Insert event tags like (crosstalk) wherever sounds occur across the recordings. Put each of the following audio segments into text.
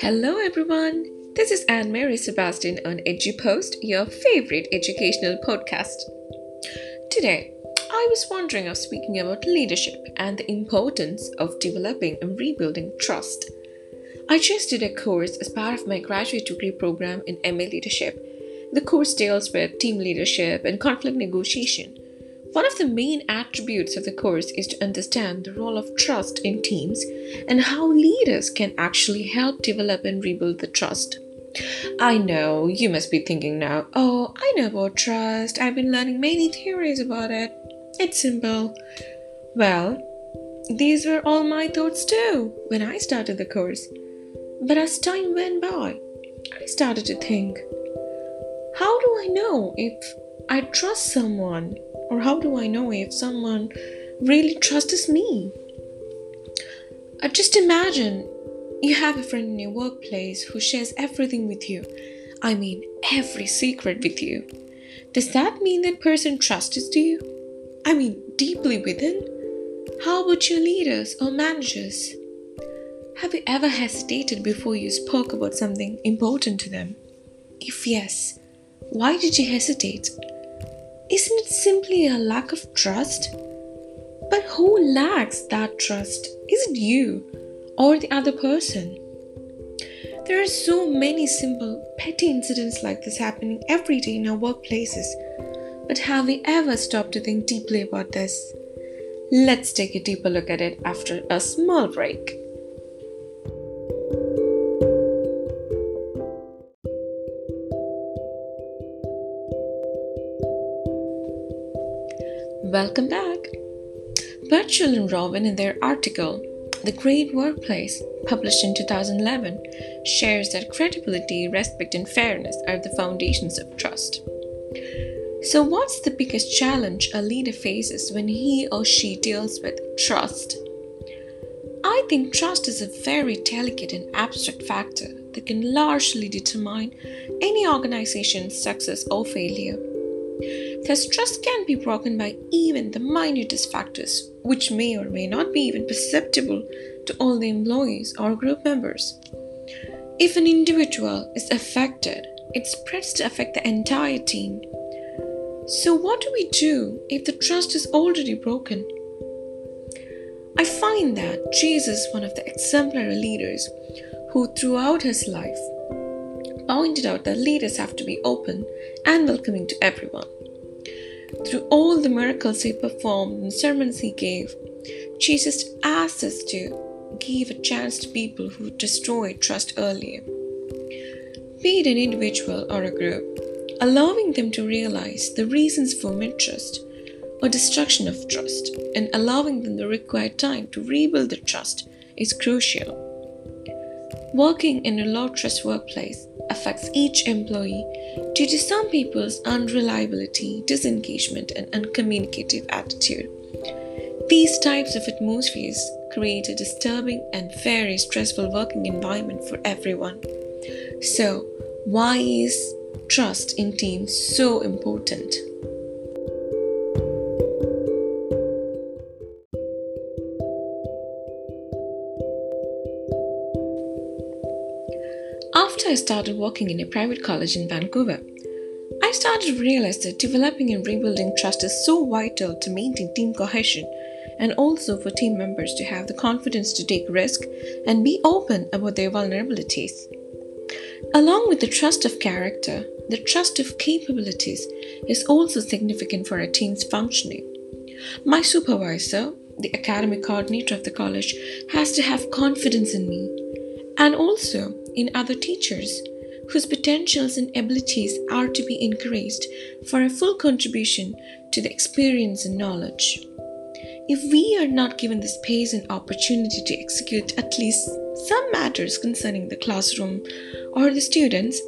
Hello, everyone. This is Anne Mary Sebastian on EduPost, your favorite educational podcast. Today, I was wondering of speaking about leadership and the importance of developing and rebuilding trust. I just did a course as part of my graduate degree program in MA Leadership. The course deals with team leadership and conflict negotiation. One of the main attributes of the course is to understand the role of trust in teams and how leaders can actually help develop and rebuild the trust. I know you must be thinking now, oh, I know about trust. I've been learning many theories about it. It's simple. Well, these were all my thoughts too when I started the course. But as time went by, I started to think how do I know if I trust someone or how do I know if someone really trusts me? Uh, just imagine you have a friend in your workplace who shares everything with you. I mean, every secret with you. Does that mean that person trusts you? I mean, deeply within? How about your leaders or managers? Have you ever hesitated before you spoke about something important to them? If yes, why did you hesitate? Isn't it simply a lack of trust? But who lacks that trust? Is it you or the other person? There are so many simple, petty incidents like this happening every day in our workplaces. But have we ever stopped to think deeply about this? Let's take a deeper look at it after a small break. Welcome back. Burchell and Robin, in their article, The Great Workplace, published in 2011, shares that credibility, respect, and fairness are the foundations of trust. So, what's the biggest challenge a leader faces when he or she deals with trust? I think trust is a very delicate and abstract factor that can largely determine any organization's success or failure. Thus, trust can be broken by even the minutest factors, which may or may not be even perceptible to all the employees or group members. If an individual is affected, it spreads to affect the entire team. So, what do we do if the trust is already broken? I find that Jesus, one of the exemplary leaders who throughout his life pointed out that leaders have to be open and welcoming to everyone. Through all the miracles he performed and sermons he gave, Jesus asked us to give a chance to people who destroyed trust earlier. Be it an individual or a group, allowing them to realize the reasons for mistrust or destruction of trust and allowing them the required time to rebuild the trust is crucial. Working in a low trust workplace affects each employee due to some people's unreliability, disengagement, and uncommunicative attitude. These types of atmospheres create a disturbing and very stressful working environment for everyone. So, why is trust in teams so important? I started working in a private college in Vancouver, I started to realize that developing and rebuilding trust is so vital to maintain team cohesion and also for team members to have the confidence to take risk and be open about their vulnerabilities. Along with the trust of character, the trust of capabilities is also significant for a team's functioning. My supervisor, the academic coordinator of the college, has to have confidence in me and also in other teachers whose potentials and abilities are to be encouraged for a full contribution to the experience and knowledge. If we are not given the space and opportunity to execute at least some matters concerning the classroom or the students,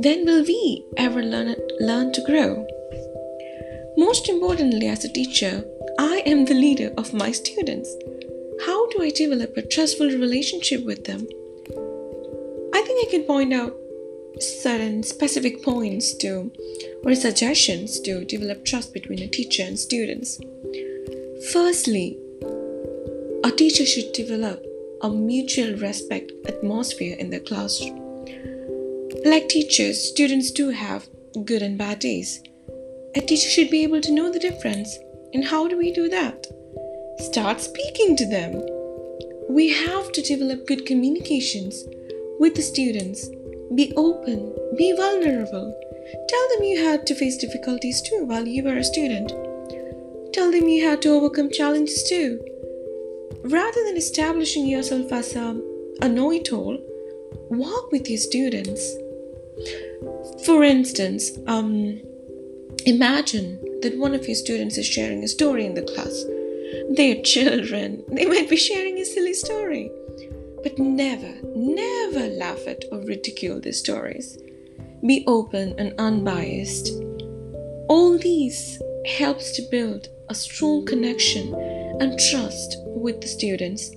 then will we ever learn, learn to grow? Most importantly, as a teacher, I am the leader of my students. How do I develop a trustful relationship with them? I can point out certain specific points to or suggestions to develop trust between a teacher and students. Firstly, a teacher should develop a mutual respect atmosphere in the classroom. Like teachers, students do have good and bad days. A teacher should be able to know the difference. And how do we do that? Start speaking to them. We have to develop good communications with the students. Be open, be vulnerable. Tell them you had to face difficulties too while you were a student. Tell them you had to overcome challenges too. Rather than establishing yourself as a, a know it all, walk with your students. For instance, um, imagine that one of your students is sharing a story in the class. They're children, they might be sharing a silly story. But never, never laugh at or ridicule the stories. Be open and unbiased. All these helps to build a strong connection and trust with the students.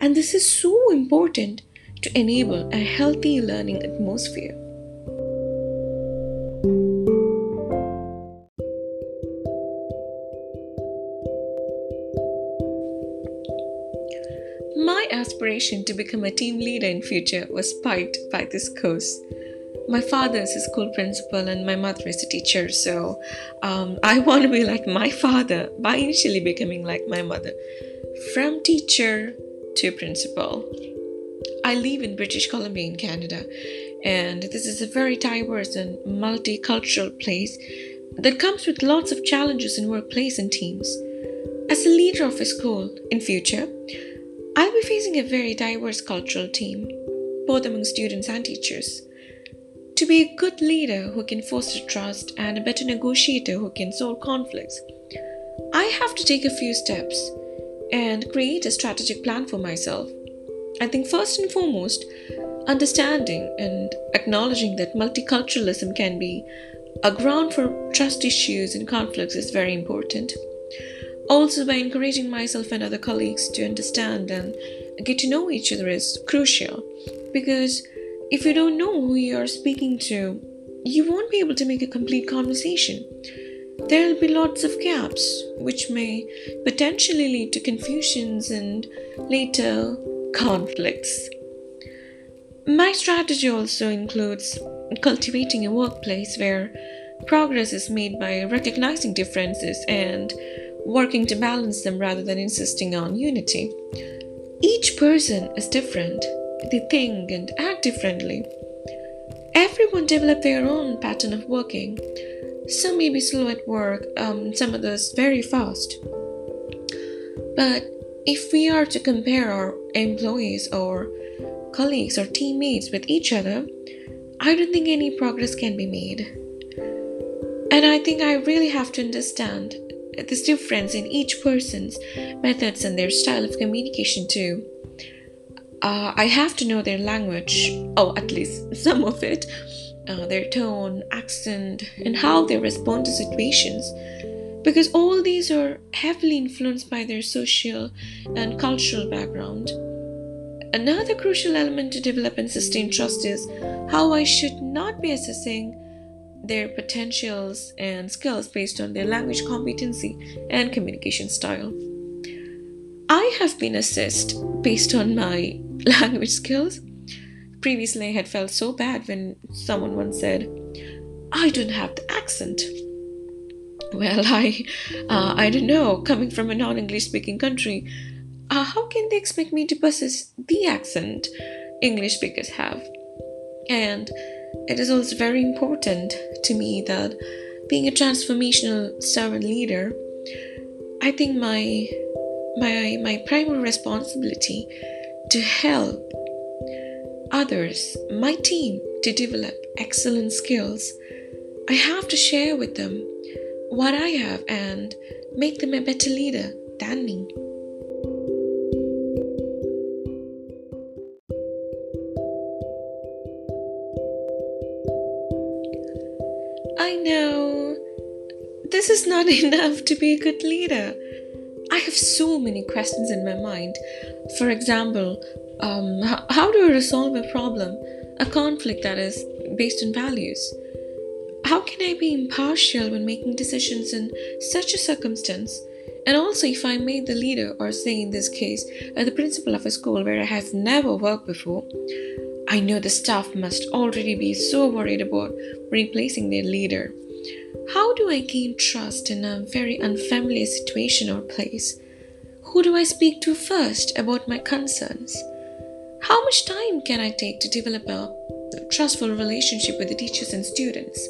And this is so important to enable a healthy learning atmosphere. My aspiration to become a team leader in future was spiked by this course. My father is a school principal and my mother is a teacher, so um, I (laughs) want to be like my father by initially becoming like my mother. From teacher to principal. I live in British Columbia in Canada, and this is a very diverse and multicultural place that comes with lots of challenges in workplace and teams. As a leader of a school in future, I'll be facing a very diverse cultural team, both among students and teachers. To be a good leader who can foster trust and a better negotiator who can solve conflicts, I have to take a few steps and create a strategic plan for myself. I think first and foremost, understanding and acknowledging that multiculturalism can be a ground for trust issues and conflicts is very important. Also, by encouraging myself and other colleagues to understand and get to know each other is crucial because if you don't know who you are speaking to, you won't be able to make a complete conversation. There'll be lots of gaps, which may potentially lead to confusions and later conflicts. My strategy also includes cultivating a workplace where progress is made by recognizing differences and working to balance them rather than insisting on unity. Each person is different, they think and act differently. Everyone develop their own pattern of working. Some may be slow at work, um, some others very fast. But if we are to compare our employees or colleagues or teammates with each other, I don't think any progress can be made. And I think I really have to understand this difference in each person's methods and their style of communication too. Uh, I have to know their language, oh, at least some of it, uh, their tone, accent, and how they respond to situations, because all these are heavily influenced by their social and cultural background. Another crucial element to develop and sustain trust is how I should not be assessing their potentials and skills based on their language competency and communication style. I have been assessed based on my (laughs) language skills. Previously, I had felt so bad when someone once said, I don't have the accent. Well, I, uh, I don't know, coming from a non English speaking country, uh, how can they expect me to possess the accent English speakers have? And it is also very important to me that being a transformational servant leader, I think my my my primary responsibility to help others, my team, to develop excellent skills. I have to share with them what I have and make them a better leader than me. I know this is not (laughs) enough to be a good leader. I have so many questions in my mind. For example, um, how, do I resolve a problem, a conflict that is based on values? How can I be impartial when making decisions in such a circumstance? And also, if I'm made the leader, or say in this case, uh, the principal of a school where I have never worked before, I know the staff must already be so worried about replacing their leader. How do I gain trust in a very unfamiliar situation or place? Who do I speak to first about my concerns? How much time can I take to develop a trustful relationship with the teachers and students?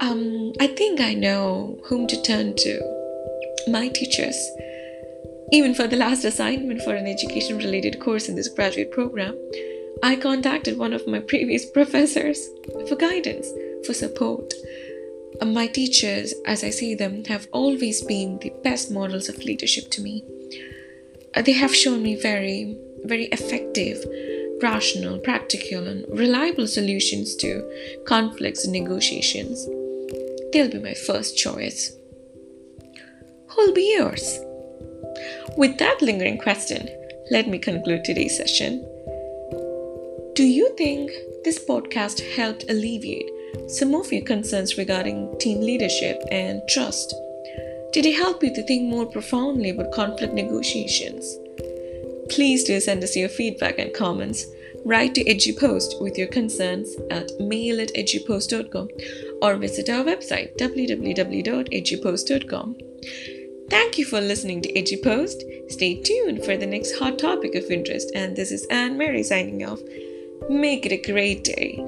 Um, I think I know whom to turn to. My teachers. Even for the last assignment for an education related course in this graduate program, I contacted one of my previous professors for guidance, for support. My teachers, as I see them, have always been the best models of leadership to me. Uh, they have shown me very, very effective, rational, practical, and reliable solutions to conflicts and negotiations. They'll be my first choice. Who'll be yours? With that lingering question, let me conclude today's session. Do you think this podcast helped alleviate some of your concerns regarding team leadership and trust? Did it help you to think more profoundly about conflict negotiations? Please do send us your feedback and comments. Write to EduPost with your concerns at mail at edupost.com or visit our website www.edupost.com. Thank you for listening to EduPost. Stay tuned for the next hot topic of interest. And this is Anne Mary signing off. Make it a great day.